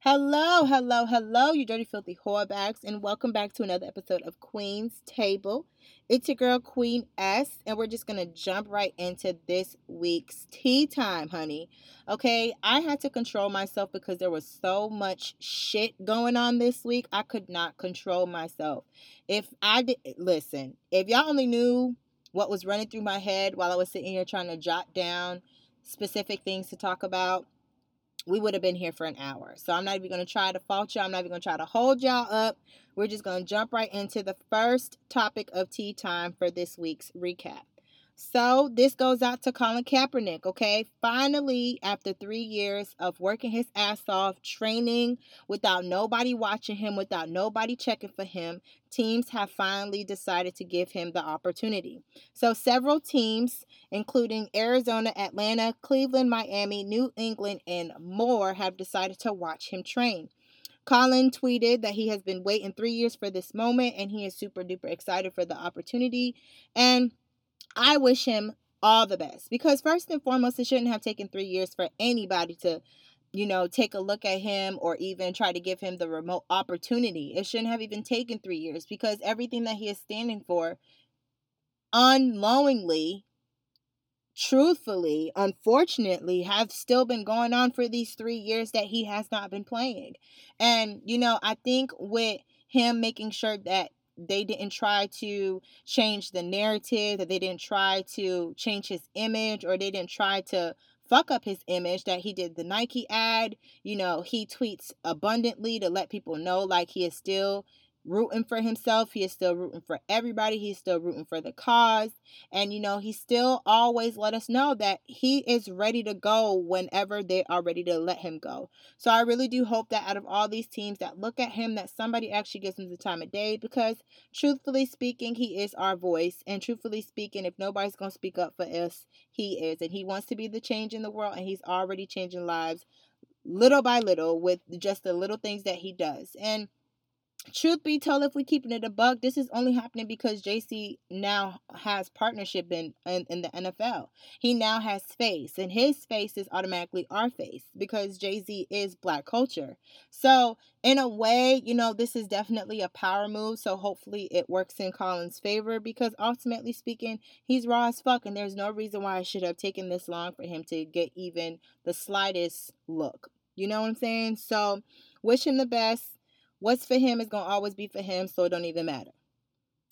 Hello, hello, hello, you dirty, filthy whorebags, and welcome back to another episode of Queen's Table. It's your girl, Queen S, and we're just gonna jump right into this week's tea time, honey. Okay, I had to control myself because there was so much shit going on this week. I could not control myself. If I did, listen, if y'all only knew what was running through my head while I was sitting here trying to jot down specific things to talk about we would have been here for an hour. So I'm not even going to try to fault y'all. I'm not even going to try to hold y'all up. We're just going to jump right into the first topic of tea time for this week's recap. So this goes out to Colin Kaepernick, okay? Finally, after three years of working his ass off, training without nobody watching him, without nobody checking for him, teams have finally decided to give him the opportunity. So several teams, including Arizona, Atlanta, Cleveland, Miami, New England, and more, have decided to watch him train. Colin tweeted that he has been waiting three years for this moment and he is super duper excited for the opportunity. And I wish him all the best because first and foremost, it shouldn't have taken three years for anybody to, you know, take a look at him or even try to give him the remote opportunity. It shouldn't have even taken three years because everything that he is standing for, unknowingly, truthfully, unfortunately, have still been going on for these three years that he has not been playing. And, you know, I think with him making sure that they didn't try to change the narrative, that they didn't try to change his image, or they didn't try to fuck up his image that he did the Nike ad. You know, he tweets abundantly to let people know like he is still rooting for himself. He is still rooting for everybody. He's still rooting for the cause. And, you know, he still always let us know that he is ready to go whenever they are ready to let him go. So I really do hope that out of all these teams that look at him, that somebody actually gives him the time of day because, truthfully speaking, he is our voice. And truthfully speaking, if nobody's going to speak up for us, he is. And he wants to be the change in the world, and he's already changing lives little by little with just the little things that he does. And truth be told, if we keeping it a bug, this is only happening because Jay Z now has partnership in, in, in the NFL. He now has face, and his face is automatically our face because Jay Z is black culture. So in a way, you know, this is definitely a power move. So hopefully it works in Colin's favor because ultimately speaking, he's raw as fuck, and there's no reason why it should have taken this long for him to get even the slightest look. You know what I'm saying? So wish him the best What's for him is going to always be for him, so it don't even matter.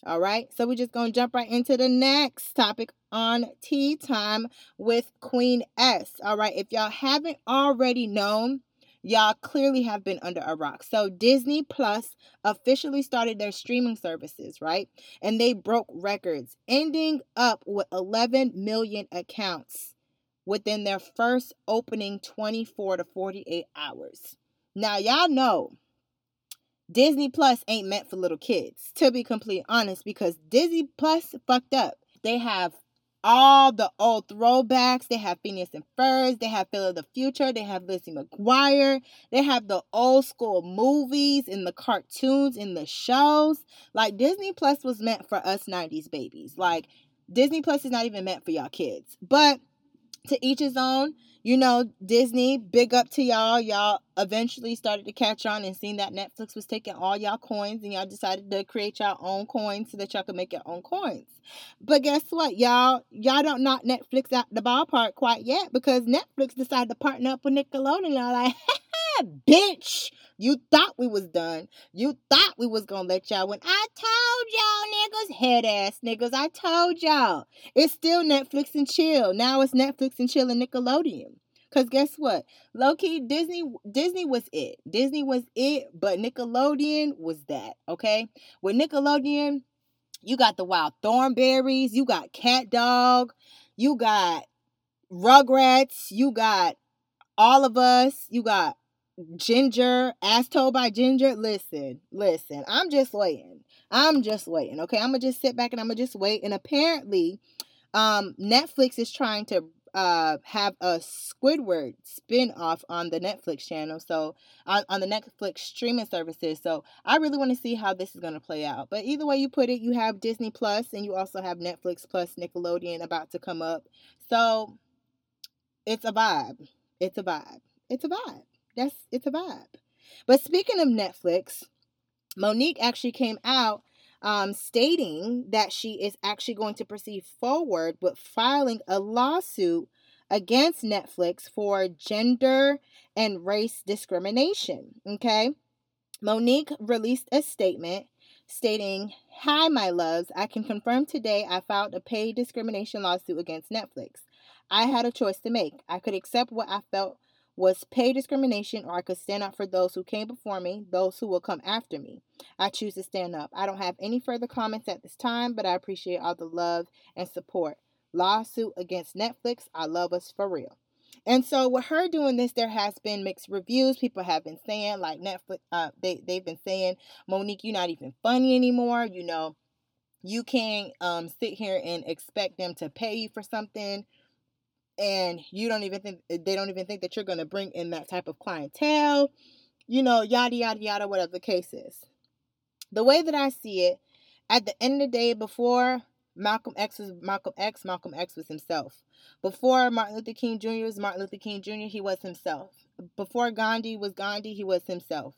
All right, so we're just going to jump right into the next topic on tea time with Queen S. All right, if y'all haven't already known, y'all clearly have been under a rock. So Disney Plus officially started their streaming services, right? And they broke records, ending up with 11 million accounts within their first opening 24 to 48 hours. Now, y'all know Disney Plus ain't meant for little kids, to be completely honest, because Disney Plus fucked up. They have all the old throwbacks. They have Phineas and Ferb. They have Phil of the Future. They have Lizzie McGuire. They have the old school movies and the cartoons and the shows. Like Disney Plus was meant for us 90s babies. Like Disney Plus is not even meant for y'all kids. But to each his own you know, Disney, big up to y'all. Y'all eventually started to catch on and seen that Netflix was taking all y'all coins and y'all decided to create y'all own coins so that y'all could make your own coins. But guess what, y'all? Y'all don't knock Netflix out the ballpark quite yet because Netflix decided to partner up with Nickelodeon. Y'all like, bitch, you thought we was done. You thought we was gonna let y'all win. I told y'all niggas, head ass niggas. I told y'all. It's still Netflix and chill. Now it's Netflix and chill and Nickelodeon. Cause guess what? Low key, Disney Disney was it. Disney was it, but Nickelodeon was that. Okay. With Nickelodeon, you got the Wild Thornberrys, you got CatDog, you got Rugrats, you got all of us, you got Ginger, as told by Ginger. Listen, listen. I'm just waiting. I'm just waiting. Okay, I'm gonna just sit back and I'm gonna just wait. And apparently, um, Netflix is trying to uh have a Squidward spin-off on the Netflix channel. So on, on the Netflix streaming services. So I really want to see how this is gonna play out. But either way you put it, you have Disney Plus and you also have Netflix plus Nickelodeon about to come up. So it's a vibe. It's a vibe. It's a vibe. That's it's a vibe. But speaking of Netflix, Mo'Nique actually came out um, stating that she is actually going to proceed forward with filing a lawsuit against Netflix for gender and race discrimination. Okay. Mo'Nique released a statement stating, Hi, my loves. I can confirm today I filed a pay discrimination lawsuit against Netflix. I had a choice to make. I could accept what I felt was pay discrimination, or I could stand up for those who came before me, those who will come after me. I choose to stand up. I don't have any further comments at this time, but I appreciate all the love and support. Lawsuit against Netflix. I love us for real. And so with her doing this, there has been mixed reviews. People have been saying, like Netflix, uh, they they've been saying, Mo'Nique, you're not even funny anymore. You know, you can't um sit here and expect them to pay you for something and you don't even think eh, they don't even think that you're going to bring in that type of clientele you know yada yada yada whatever the case is. The way that i see it at the end of the day before malcolm x was malcolm x malcolm x was himself. Before martin luther king jr was martin luther king jr he was himself. Before gandhi was gandhi he was himself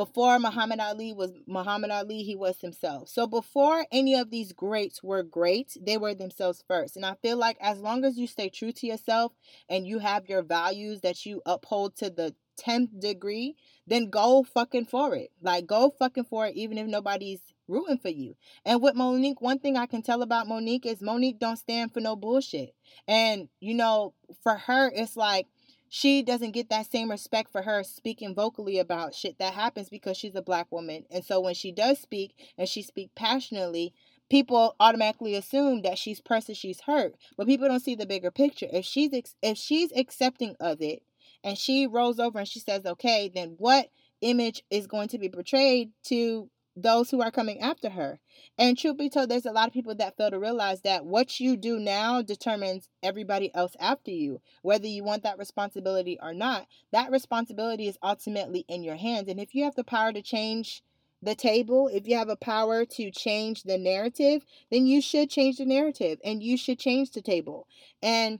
before Muhammad Ali was Muhammad Ali, he was himself. So before any of these greats were great, they were themselves first. And I feel like as long as you stay true to yourself and you have your values that you uphold to the 10th degree, then go fucking for it. Like go fucking for it even if nobody's rooting for you. And with Mo'Nique, one thing I can tell about Mo'Nique is Mo'Nique don't stand for no bullshit. And you know, for her it's like she doesn't get that same respect for her speaking vocally about shit that happens because she's a black woman. And so when she does speak and she speak passionately, people automatically assume that she's pressed and she's hurt. But people don't see the bigger picture. If she's if she's accepting of it and she rolls over and she says, "Okay," then what image is going to be portrayed to those who are coming after her. And truth be told, there's a lot of people that fail to realize that what you do now determines everybody else after you. Whether you want that responsibility or not, that responsibility is ultimately in your hands. And if you have the power to change the table, if you have a power to change the narrative, then you should change the narrative and you should change the table. And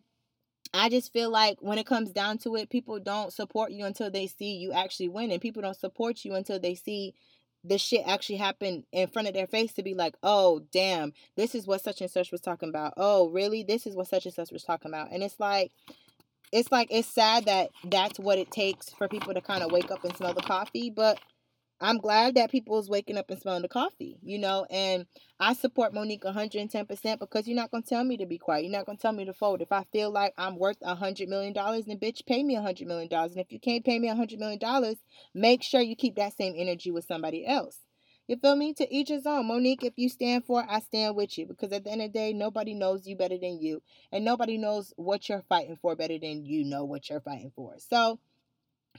I just feel like when it comes down to it, people don't support you until they see you actually win, and people don't support you until they see this shit actually happened in front of their face to be like, oh, damn, this is what such and such was talking about. Oh, really? This is what such and such was talking about. And it's like, it's like, it's sad that that's what it takes for people to kind of wake up and smell the coffee. But I'm glad that people is waking up and smelling the coffee, you know, and I support Mo'Nique 110% because you're not going to tell me to be quiet. You're not going to tell me to fold. If I feel like I'm worth a $100 million, then bitch, pay me a $100 million. And if you can't pay me a $100 million, make sure you keep that same energy with somebody else. You feel me? To each his own. Mo'Nique, if you stand for it, I stand with you. Because at the end of the day, nobody knows you better than you. And nobody knows what you're fighting for better than you know what you're fighting for. So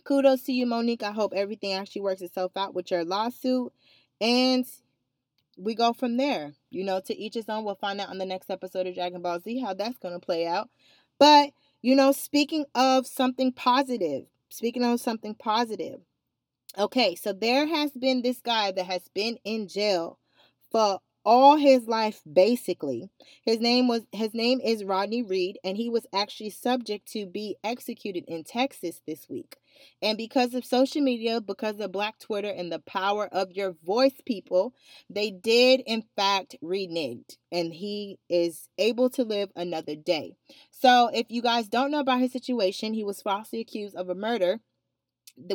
kudos to you, Mo'Nique. I hope everything actually works itself out with your lawsuit. And we go from there. You know, to each his own. We'll find out on the next episode of Dragon Ball Z how that's going to play out. But, you know, speaking of something positive, speaking of something positive. Okay, so there has been this guy that has been in jail for all his life basically. His name was his name is rodney reed and he was actually subject to be executed in texas this week. And because of social media because of black twitter and the power of your voice people they did in fact reneged and he is able to live another day. So if you guys don't know about his situation he was falsely accused of a murder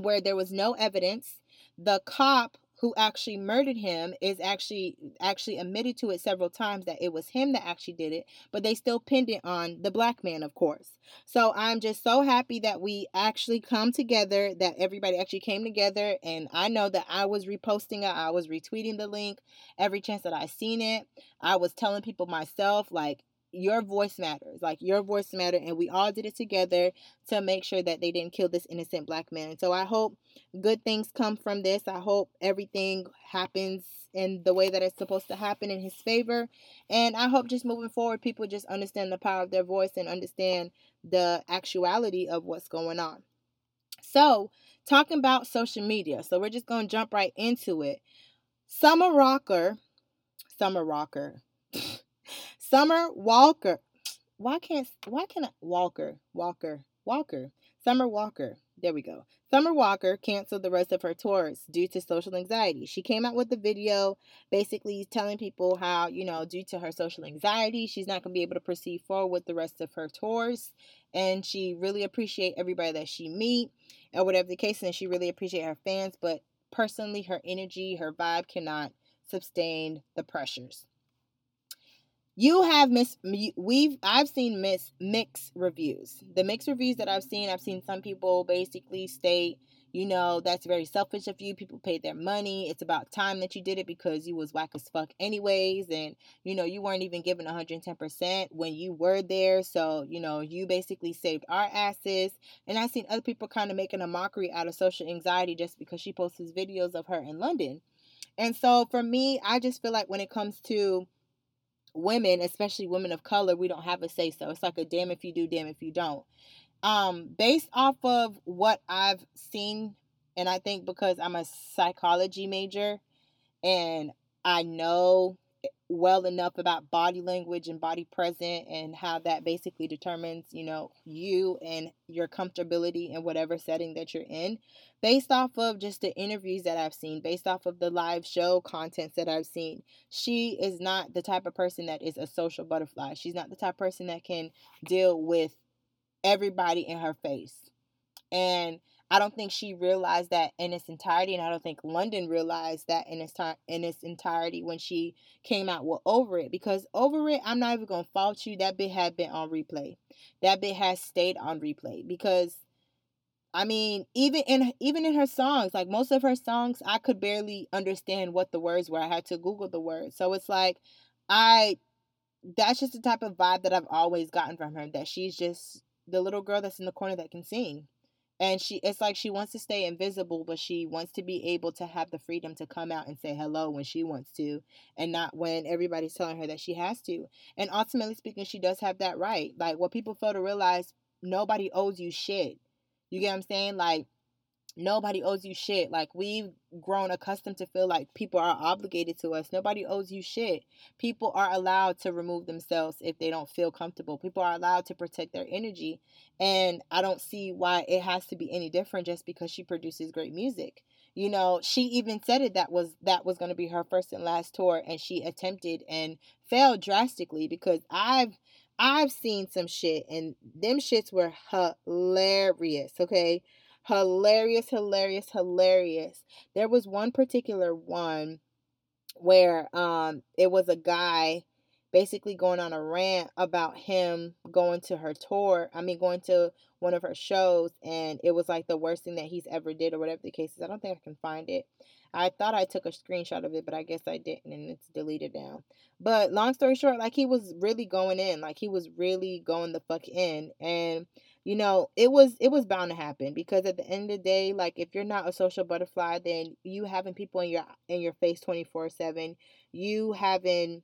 where there was no evidence. The cop who actually murdered him is actually actually admitted to it several times that it was him that actually did it but they still pinned it on the black man of course. So i'm just so happy that we actually come together that everybody actually came together and i know that i was reposting it i was retweeting the link every chance that i seen it. I was telling people myself like your voice matters. Like your voice matter and we all did it together to make sure that they didn't kill this innocent black man. So I hope good things come from this. I hope everything happens in the way that it's supposed to happen in his favor. And I hope just moving forward people just understand the power of their voice and understand the actuality of what's going on. So, talking about social media. So we're just going to jump right into it. Summer Rocker, Summer Rocker. Summer Walker. Why can't why can I Walker Walker Walker Summer Walker? there we go. Summer Walker canceled the rest of her tours due to social anxiety. She came out with a video basically telling people how, you know, due to her social anxiety, she's not going to be able to proceed forward with the rest of her tours. And she really appreciate everybody that she meet or whatever the case. And she really appreciate her fans. But personally, her energy, her vibe cannot sustain the pressures you have miss we've i've seen miss mixed reviews. The mixed reviews that i've seen i've seen some people basically state you know that's very selfish of you. People paid their money. It's about time that you did it because you was whack as fuck anyways and you know you weren't even given 110% when you were there. So you know you basically saved our asses. And i've seen other people kind of making a mockery out of social anxiety just because she posts videos of her in london. And so for me i just feel like when it comes to women, especially women of color, we don't have a say so. It's like a damn if you do, damn if you don't. Um, based off of what I've seen, and I think because I'm a psychology major and I know well enough about body language and body present and how that basically determines, you know, you and your comfortability in whatever setting that you're in. Based off of just the interviews that I've seen, based off of the live show contents that I've seen, she is not the type of person that is a social butterfly. She's not the type of person that can deal with everybody in her face. And I don't think she realized that in its entirety, and I don't think London realized that in its time in its entirety when she came out with Over It. Because Over It, I'm not even gonna fault you. That bit had been on replay. That bit has stayed on replay because I mean, even in even in her songs, like most of her songs, I could barely understand what the words were. I had to Google the words. So it's like I that's just the type of vibe that I've always gotten from her. That she's just the little girl that's in the corner that can sing and she it's like she wants to stay invisible but she wants to be able to have the freedom to come out and say hello when she wants to and not when everybody's telling her that she has to. And ultimately speaking she does have that right. Like what people fail to realize nobody owes you shit. You get what i'm saying? Like nobody owes you shit. Like we've grown accustomed to feel like people are obligated to us. Nobody owes you shit. People are allowed to remove themselves if they don't feel comfortable. People are allowed to protect their energy. And I don't see why it has to be any different just because she produces great music. You know, she even said it that was that was going to be her first and last tour and she attempted and failed drastically because I've I've seen some shit and them shits were hilarious, okay? Hilarious, hilarious, hilarious. There was one particular one where um it was a guy basically going on a rant about him going to her tour. I mean, going to one of her shows, and it was like the worst thing that he's ever did, or whatever the case is. I don't think I can find it. I thought I took a screenshot of it, but I guess I didn't, and it's deleted now. But long story short, like he was really going in, like he was really going the fuck in, and you know it was it was bound to happen because at the end of the day like if you're not a social butterfly then you having people in your in your face 24 7 you having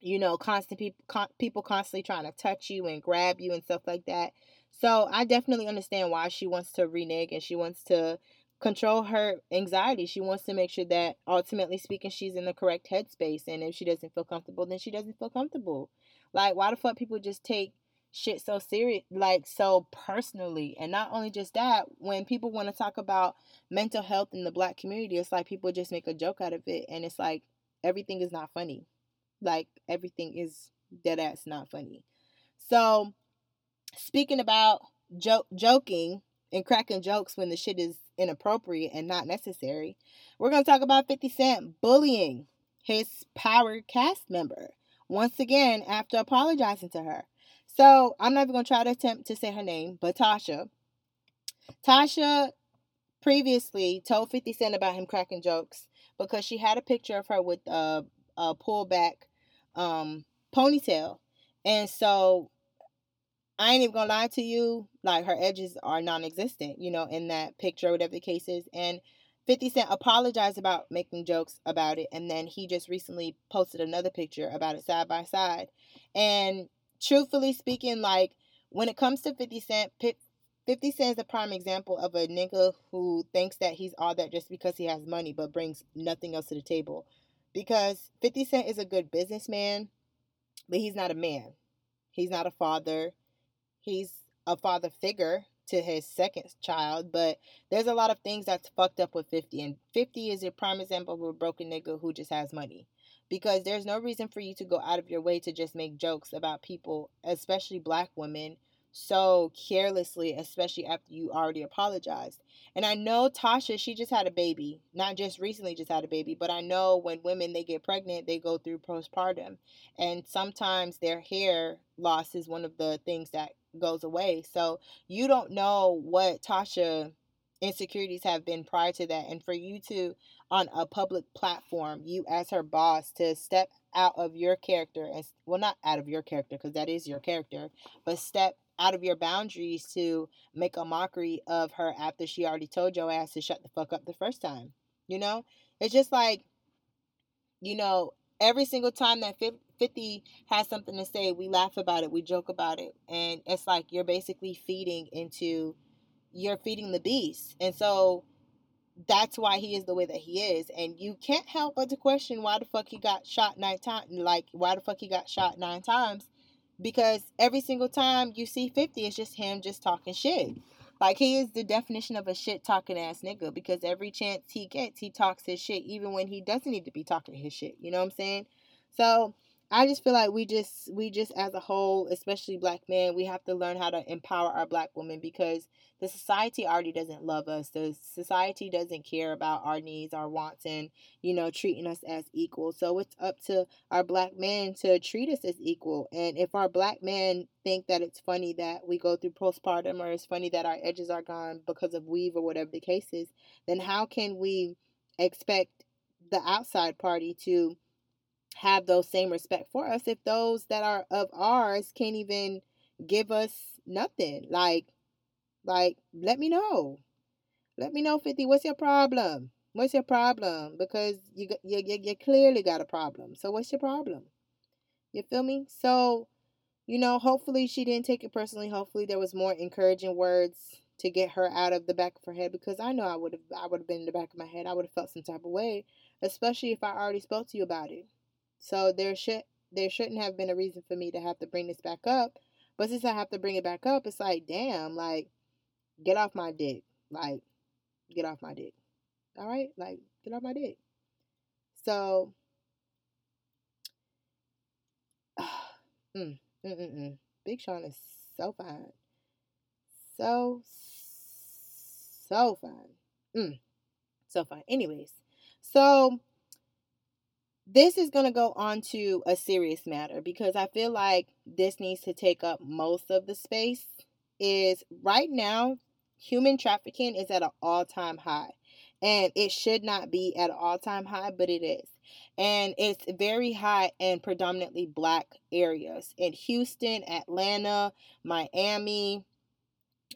you know constant people con- people constantly trying to touch you and grab you and stuff like that. So i definitely understand why she wants to renege and she wants to control her anxiety. She wants to make sure that ultimately speaking she's in the correct headspace and if she doesn't feel comfortable then she doesn't feel comfortable. Like why the fuck people just take shit so serious, like so personally. And not only just that, when people want to talk about mental health in the black community, it's like people just make a joke out of it. And it's like everything is not funny. Like everything is dead ass not funny. So, speaking about joke, joking and cracking jokes when the shit is inappropriate and not necessary, we're going to talk about 50 Cent bullying his Power cast member once again after apologizing to her. So I'm not even gonna try to attempt to say her name, but Tasha. Tasha previously told 50 Cent about him cracking jokes because she had a picture of her with a, a pullback um, ponytail. And so I ain't even gonna lie to you, like her edges are non existent, you know, in that picture, whatever the case is. And 50 Cent apologized about making jokes about it. And then he just recently posted another picture about it side by side. And truthfully speaking, like when it comes to 50 Cent, 50 Cent is a prime example of a nigga who thinks that he's all that just because he has money, but brings nothing else to the table. Because 50 Cent is a good businessman, but he's not a man. He's not a father. He's a father figure, to his second child, but there's a lot of things that's fucked up with 50 and 50 is a prime example of a broken nigga who just has money. Because there's no reason for you to go out of your way to just make jokes about people, especially black women, so carelessly, especially after you already apologized. And I know Tasha, she just had a baby, not just recently just had a baby, but I know when women they get pregnant, they go through postpartum, and sometimes their hair loss is one of the things that goes away. So you don't know what Tasha insecurities have been prior to that and for you to on a public platform you as her boss to step out of your character and well not out of your character because that is your character but step out of your boundaries to make a mockery of her after she already told your ass to shut the fuck up the first time. You know? It's just like, you know, every single time that 50 has something to say, we laugh about it, we joke about it. And it's like you're basically feeding into, you're feeding the beast. And so that's why he is the way that he is. And you can't help but to question why the fuck he got shot nine times. Like, why the fuck he got shot nine times because every single time you see 50 it's just him just talking shit like he is the definition of a shit talking ass nigga because every chance he gets he talks his shit even when he doesn't need to be talking his shit you know what i'm saying so I just feel like we just we just as a whole, especially black men, we have to learn how to empower our black women because the society already doesn't love us. The society doesn't care about our needs, our wants and, you know, treating us as equal. So it's up to our black men to treat us as equal. And if our black men think that it's funny that we go through postpartum or it's funny that our edges are gone because of weave or whatever the case is, then how can we expect the outside party to have those same respect for us if those that are of ours can't even give us nothing. Like like let me know. Let me know 50 what's your problem? What's your problem? Because you you, you, you clearly got a problem. So what's your problem? You feel me? So you know hopefully she didn't take it personally. Hopefully there was more encouraging words to get her out of the back of her head because I know I would have I would have been in the back of my head. I would have felt some type of way especially if I already spoke to you about it so there should there shouldn't have been a reason for me to have to bring this back up. But since I have to bring it back up, it's like, damn, like, get off my dick. Like, get off my dick. All right? Like, get off my dick. So, uh, mm. Big Sean is so fine. So, so fine. Mm, so fine. Anyways, so this is going to go on to a serious matter because I feel like this needs to take up most of the space. Is right now, human trafficking is at an all time high. And it should not be at an all time high, but it is. And it's very high in predominantly black areas in Houston, Atlanta, Miami,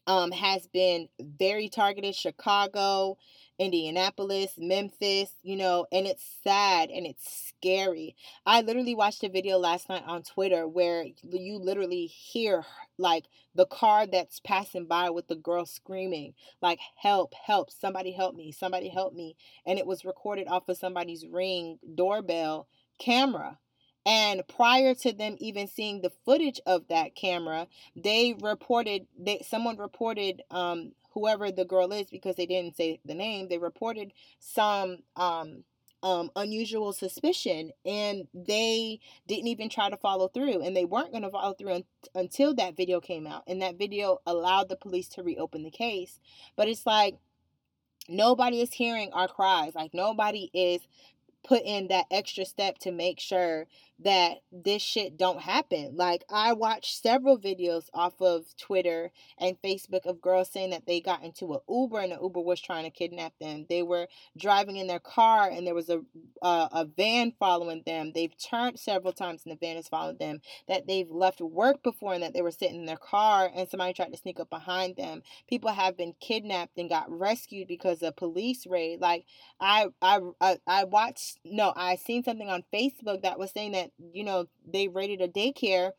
um, has been very targeted. Chicago, Indianapolis, Memphis, you know, and it's sad and it's scary. I literally watched a video last night on Twitter where you literally hear like the car that's passing by with the girl screaming, like, help, help, somebody help me, somebody help me. And it was recorded off of somebody's ring doorbell camera. And prior to them even seeing the footage of that camera, they reported that someone reported um, whoever the girl is because they didn't say the name. They reported some um, um, unusual suspicion and they didn't even try to follow through and they weren't going to follow through un- until that video came out and that video allowed the police to reopen the case but it's like nobody is hearing our cries like nobody is put in that extra step to make sure that this shit don't happen. Like I watched several videos off of Twitter and Facebook of girls saying that they got into an Uber and the Uber was trying to kidnap them. They were driving in their car and there was a uh, a van following them. They've turned several times and the van has followed them. That they've left work before and that they were sitting in their car and somebody tried to sneak up behind them. People have been kidnapped and got rescued because of police raid. Like I I I, I watched no, I seen something on Facebook that was saying that you know, they raided a daycare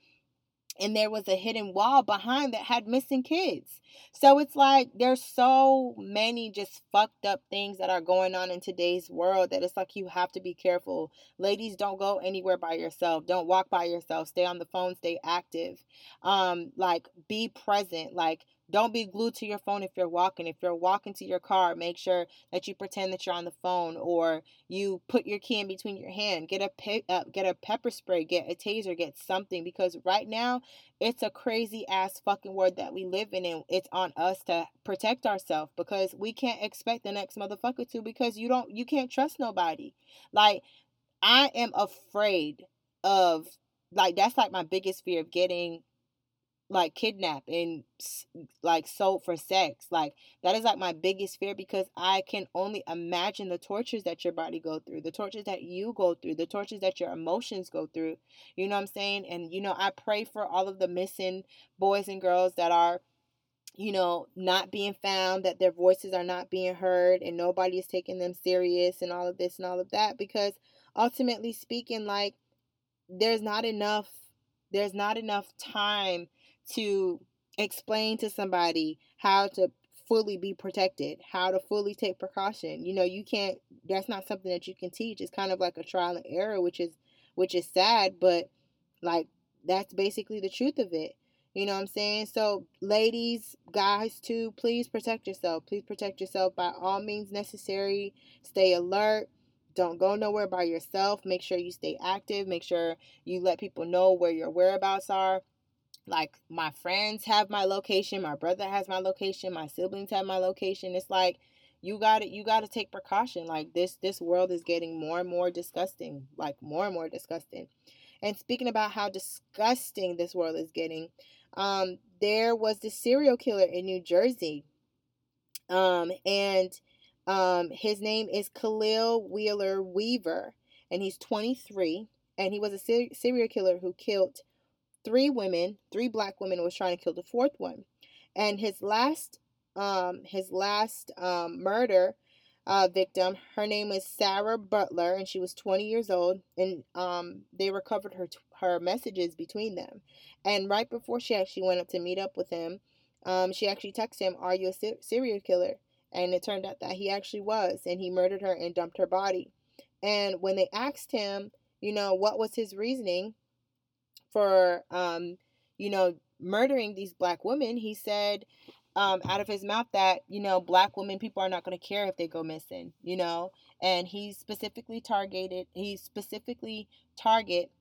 and there was a hidden wall behind that had missing kids. So it's like there's so many just fucked up things that are going on in today's world that it's like you have to be careful. Ladies, don't go anywhere by yourself. Don't walk by yourself. Stay on the phone, stay active. Um like be present. Like don't be glued to your phone if you're walking. If you're walking to your car, make sure that you pretend that you're on the phone or you put your key in between your hand. Get a pe- uh, get a pepper spray, get a taser, get something because right now it's a crazy ass fucking world that we live in and it's on us to protect ourselves because we can't expect the next motherfucker to because you don't you can't trust nobody. Like I am afraid of like that's like my biggest fear of getting like kidnapped and like sold for sex like that is like my biggest fear because i can only imagine the tortures that your body go through the tortures that you go through the tortures that your emotions go through you know what i'm saying? And you know i pray for all of the missing boys and girls that are you know not being found that their voices are not being heard and nobody is taking them serious and all of this and all of that because ultimately speaking like there's not enough there's not enough time to explain to somebody how to fully be protected, how to fully take precaution. You know, you can't that's not something that you can teach. It's kind of like a trial and error, which is which is sad, but like that's basically the truth of it. You know what I'm saying? So, ladies, guys, too, please protect yourself. Please protect yourself by all means necessary. Stay alert. Don't go nowhere by yourself. Make sure you stay active. Make sure you let people know where your whereabouts are like my friends have my location my brother has my location my siblings have my location. It's like you got to you got to take precaution. Like this this world is getting more and more disgusting like more and more disgusting. And speaking about how disgusting this world is getting um there was this serial killer in new jersey. Um and um his name is khalil wheeler weaver and he's 23 and he was a ser- serial killer who killed three women, three black women, was trying to kill the fourth one. And his last, um, his last um, murder uh, victim, her name was Sarah Butler, and she was 20 years old. And um, they recovered her her messages between them. And right before she actually went up to meet up with him, um, she actually texted him, "Are you a ser- serial killer?" And it turned out that he actually was, and he murdered her and dumped her body. And when they asked him, you know, what was his reasoning, for um, you know, murdering these black women, he said um, out of his mouth that you know black women people are not going to care if they go missing you know? And he specifically targeted he specifically target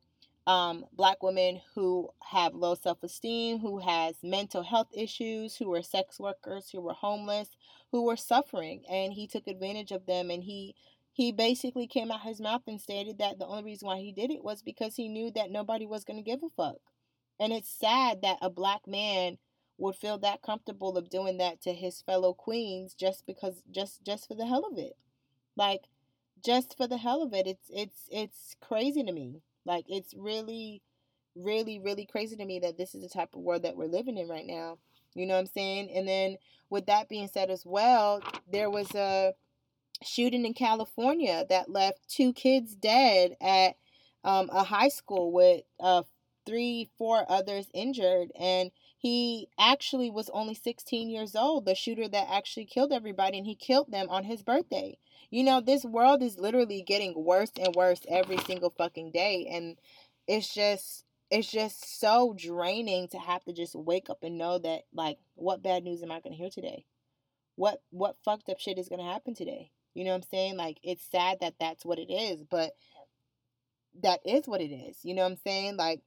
um, black women who have low self-esteem who has mental health issues who are sex workers who were homeless who were suffering and he took advantage of them and he he basically came out his mouth and stated that the only reason why he did it was because he knew that nobody was going to give a fuck. And it's sad that a black man would feel that comfortable of doing that to his fellow queens just because just just for the hell of it. Like just for the hell of it. It's it's it's crazy to me. Like it's really really really crazy to me that this is the type of world that we're living in right now. You know what I'm saying? And then with that being said as well, there was a shooting in California that left two kids dead at um, a high school with uh, three, four others injured. And he actually was only 16 years old, the shooter that actually killed everybody, and he killed them on his birthday. You know, this world is literally getting worse and worse every single fucking day. And it's just. It's just so draining to have to just wake up and know that like what bad news am I going to hear today? What what fucked up shit is going to happen today? You know what I'm saying? Like it's sad that that's what it is, but that is what it is. You know what I'm saying? Like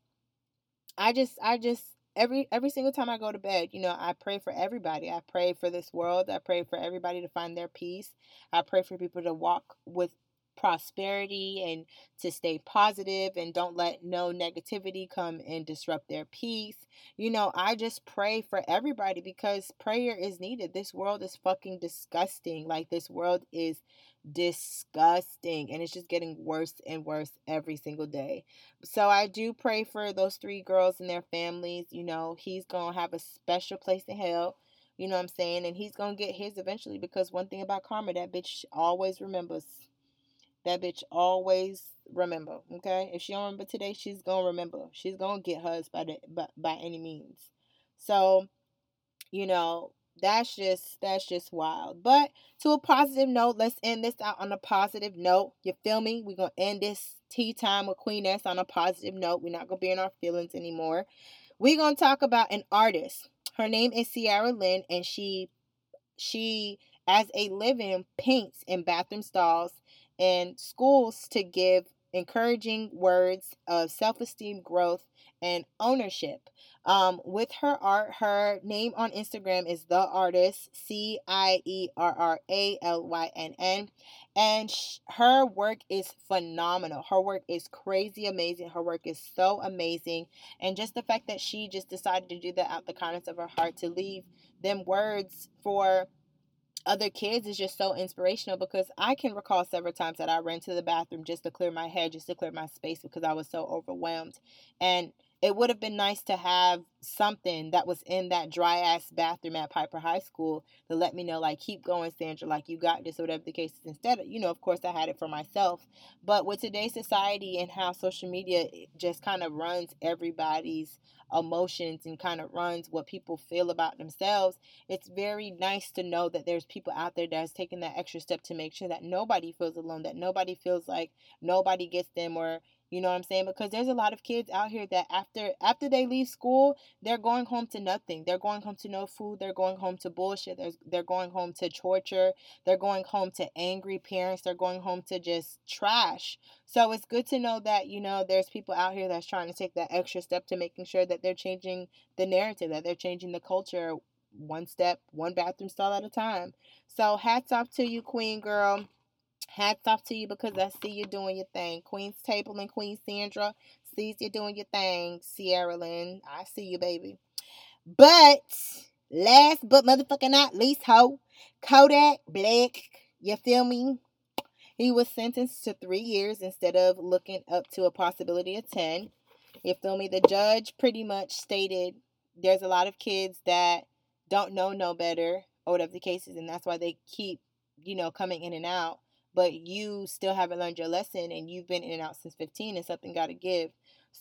I just I just every every single time I go to bed, you know, I pray for everybody. I pray for this world. I pray for everybody to find their peace. I pray for people to walk with prosperity and to stay positive and don't let no negativity come and disrupt their peace. You know, I just pray for everybody because prayer is needed. This world is fucking disgusting. Like, this world is disgusting and it's just getting worse and worse every single day. So, I do pray for those three girls and their families. You know, he's gonna have a special place in hell. You know what I'm saying? And he's gonna get his eventually because one thing about karma, that bitch always remembers. That bitch always remember, okay? If she don't remember today, she's gonna remember. She's gonna get hers by the by, by any means. So, you know, that's just that's just wild. But to a positive note, let's end this out on a positive note. You feel me? We're gonna end this tea time with Queen S on a positive note. We're not gonna be in our feelings anymore. We're gonna talk about an artist her name is Cierra Lynn, and she she as a living paints in bathroom stalls and schools to give encouraging words of self-esteem growth and ownership. Um, with her art her name on instagram is the artist c-i-e-r-r-a-l-y-n-n and sh- her work is phenomenal. Her work is crazy amazing. Her work is so amazing and just the fact that she just decided to do that out the kindness of her heart to leave them words for other kids is just so inspirational because I can recall several times that I ran to the bathroom just to clear my head, just to clear my space because I was so overwhelmed. And it would have been nice to have something that was in that dry ass bathroom at Piper High School to let me know, like, keep going, Sandra, like, you got this, or whatever the case is. Instead, you know, of course, I had it for myself. But with today's society and how social media just kind of runs everybody's emotions and kind of runs what people feel about themselves, it's very nice to know that there's people out there that's taking that extra step to make sure that nobody feels alone, that nobody feels like nobody gets them or you know what I'm saying? Because there's a lot of kids out here that after after they leave school, they're going home to nothing. They're going home to no food. They're going home to bullshit. They're, they're going home to torture. They're going home to angry parents. They're going home to just trash. So it's good to know that, you know, there's people out here that's trying to take that extra step to making sure that they're changing the narrative, that they're changing the culture one step, one bathroom stall at a time. So hats off to you, Queen Girl. Hats off to you because I see you doing your thing. Queen's Table and Queen Sandra sees you doing your thing. Cierra Lynn, I see you, baby. But last but motherfucking not least, ho, Kodak Black. You feel me? He was sentenced to three years instead of looking up to a possibility of 10. You feel me? The judge pretty much stated there's a lot of kids that don't know no better, or whatever the case is, and that's why they keep, you know, coming in and out but you still haven't learned your lesson and you've been in and out since 15 and something got to give.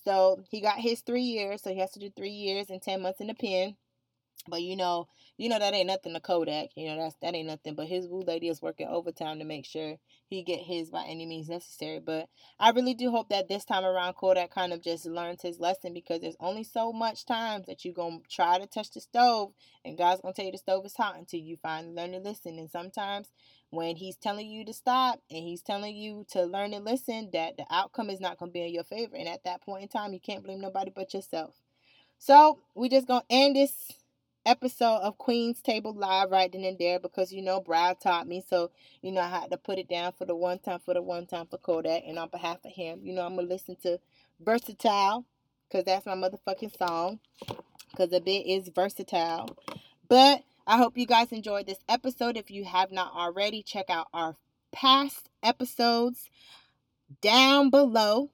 So he got his three years, so he has to do three years and 10 months in the pen. But you know, you know that ain't nothing to Kodak. You know that's that ain't nothing. But his woo lady is working overtime to make sure he get his by any means necessary. But I really do hope that this time around Kodak kind of just learns his lesson because there's only so much times that you gonna try to touch the stove and God's gonna tell you the stove is hot until you finally learn to listen. And sometimes when he's telling you to stop and he's telling you to learn and listen, that the outcome is not gonna be in your favor. And at that point in time, you can't blame nobody but yourself. So we just gonna end this episode of Queen's Table Live right then and there because you know Brad taught me. So, you know, I had to put it down for the one time for the one time for Kodak and on behalf of him. You know, I'm gonna listen to Versatile because that's my motherfucking song. Because the bit is versatile. But I hope you guys enjoyed this episode. If you have not already, check out our past episodes down below.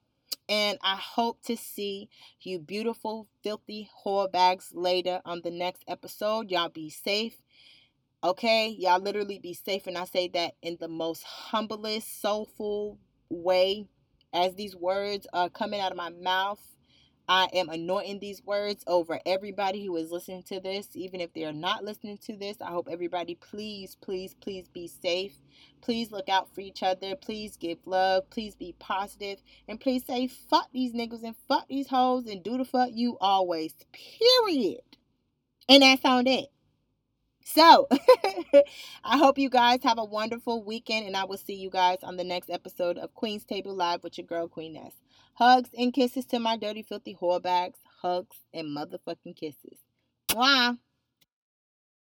And I hope to see you beautiful, filthy whore bags later on the next episode. Y'all be safe. Okay? Y'all literally be safe. And I say that in the most humblest, soulful way as these words are coming out of my mouth. I am anointing these words over everybody who is listening to this, even if they're not listening to this. I hope everybody, please, please, please be safe. Please look out for each other. Please give love. Please be positive. And please say fuck these niggas and fuck these hoes and do the fuck you always. Period. And that's on it. So, I hope you guys have a wonderful weekend, and I will see you guys on the next episode of Queen's Table Live with your girl, Queen Ness. Hugs and kisses to my dirty, filthy whore bags. Hugs and motherfucking kisses. Mwah.